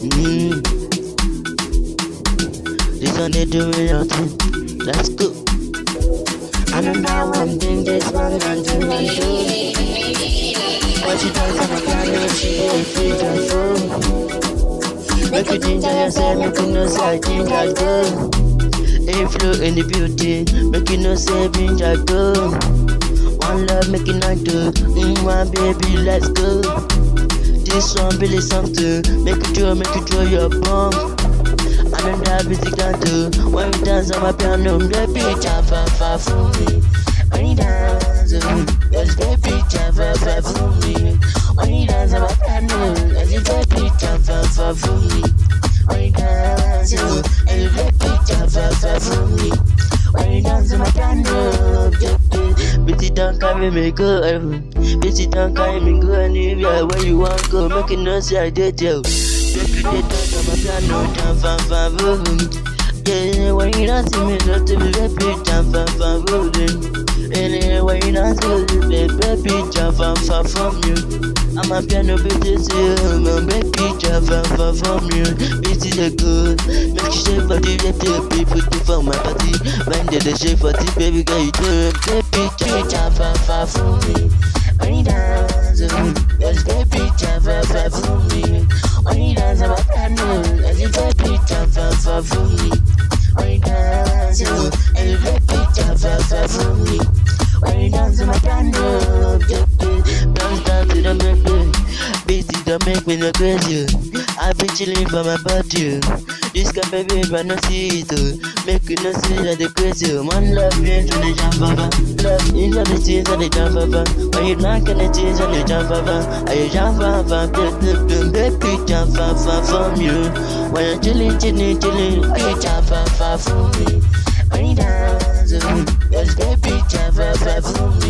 Mm. This one they do real thing. Let's go. I know that one thing this one can do and do. What you don't have a plan, no shit if you don't fool. Make you think that yourself, make you know say I think I go. Inflow in the beauty, make you know say binge I go. One love, make you not do. Mm, my baby, let's go. Really something. Make you draw, make you draw your bum. I know that busy can do. When you dance on my piano, baby, jump far far for me. When you dance, oh, far far for me go heaven. Bitch, don't carry me go anywhere where you want go. Make no I did you. Make you did dance on my jump far far for me. Yeah, when you dance to me, just to be baby, far for me. And when you dance to me, baby, jump far far from you. I'm a piano baby, say, my baby, far far from you. Bitch, is a good. Make you shake for the baby, put it for my party. When they shake for the baby, girl, you do baby, far far from me. When dance, oh, yes, from me. When I'm baby, far far from me. When me. When you dance, I'm a piano, baby, don't to the baby. Don't make me no crazy. I've been chilling for my body. This can baby, but no see it. oh. Make you no see that the crazy. One love me to the jump over. Love into the things that they jump over. When you knock on the things that they jump over. Are you jump over? Baby, jump far from you. When you're chilling, chilling, chilling. Are you jump far from me? When you dance, oh, yes, baby, jump far from me.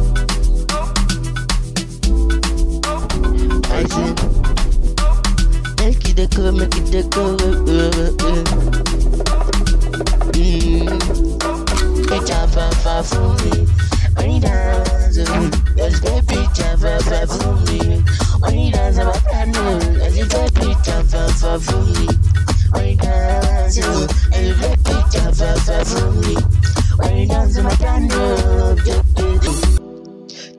it a go, make it a go. Uh, uh, uh. Mm. Jump far, far from me. When you dance, yes, baby, jump far, far from me. When you dance, I'm a baby, jump far, far from me. When you dance, you baby, jump far, far from me. When you dance, I'm a piano,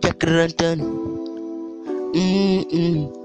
Shakinrantan. Mm-mm.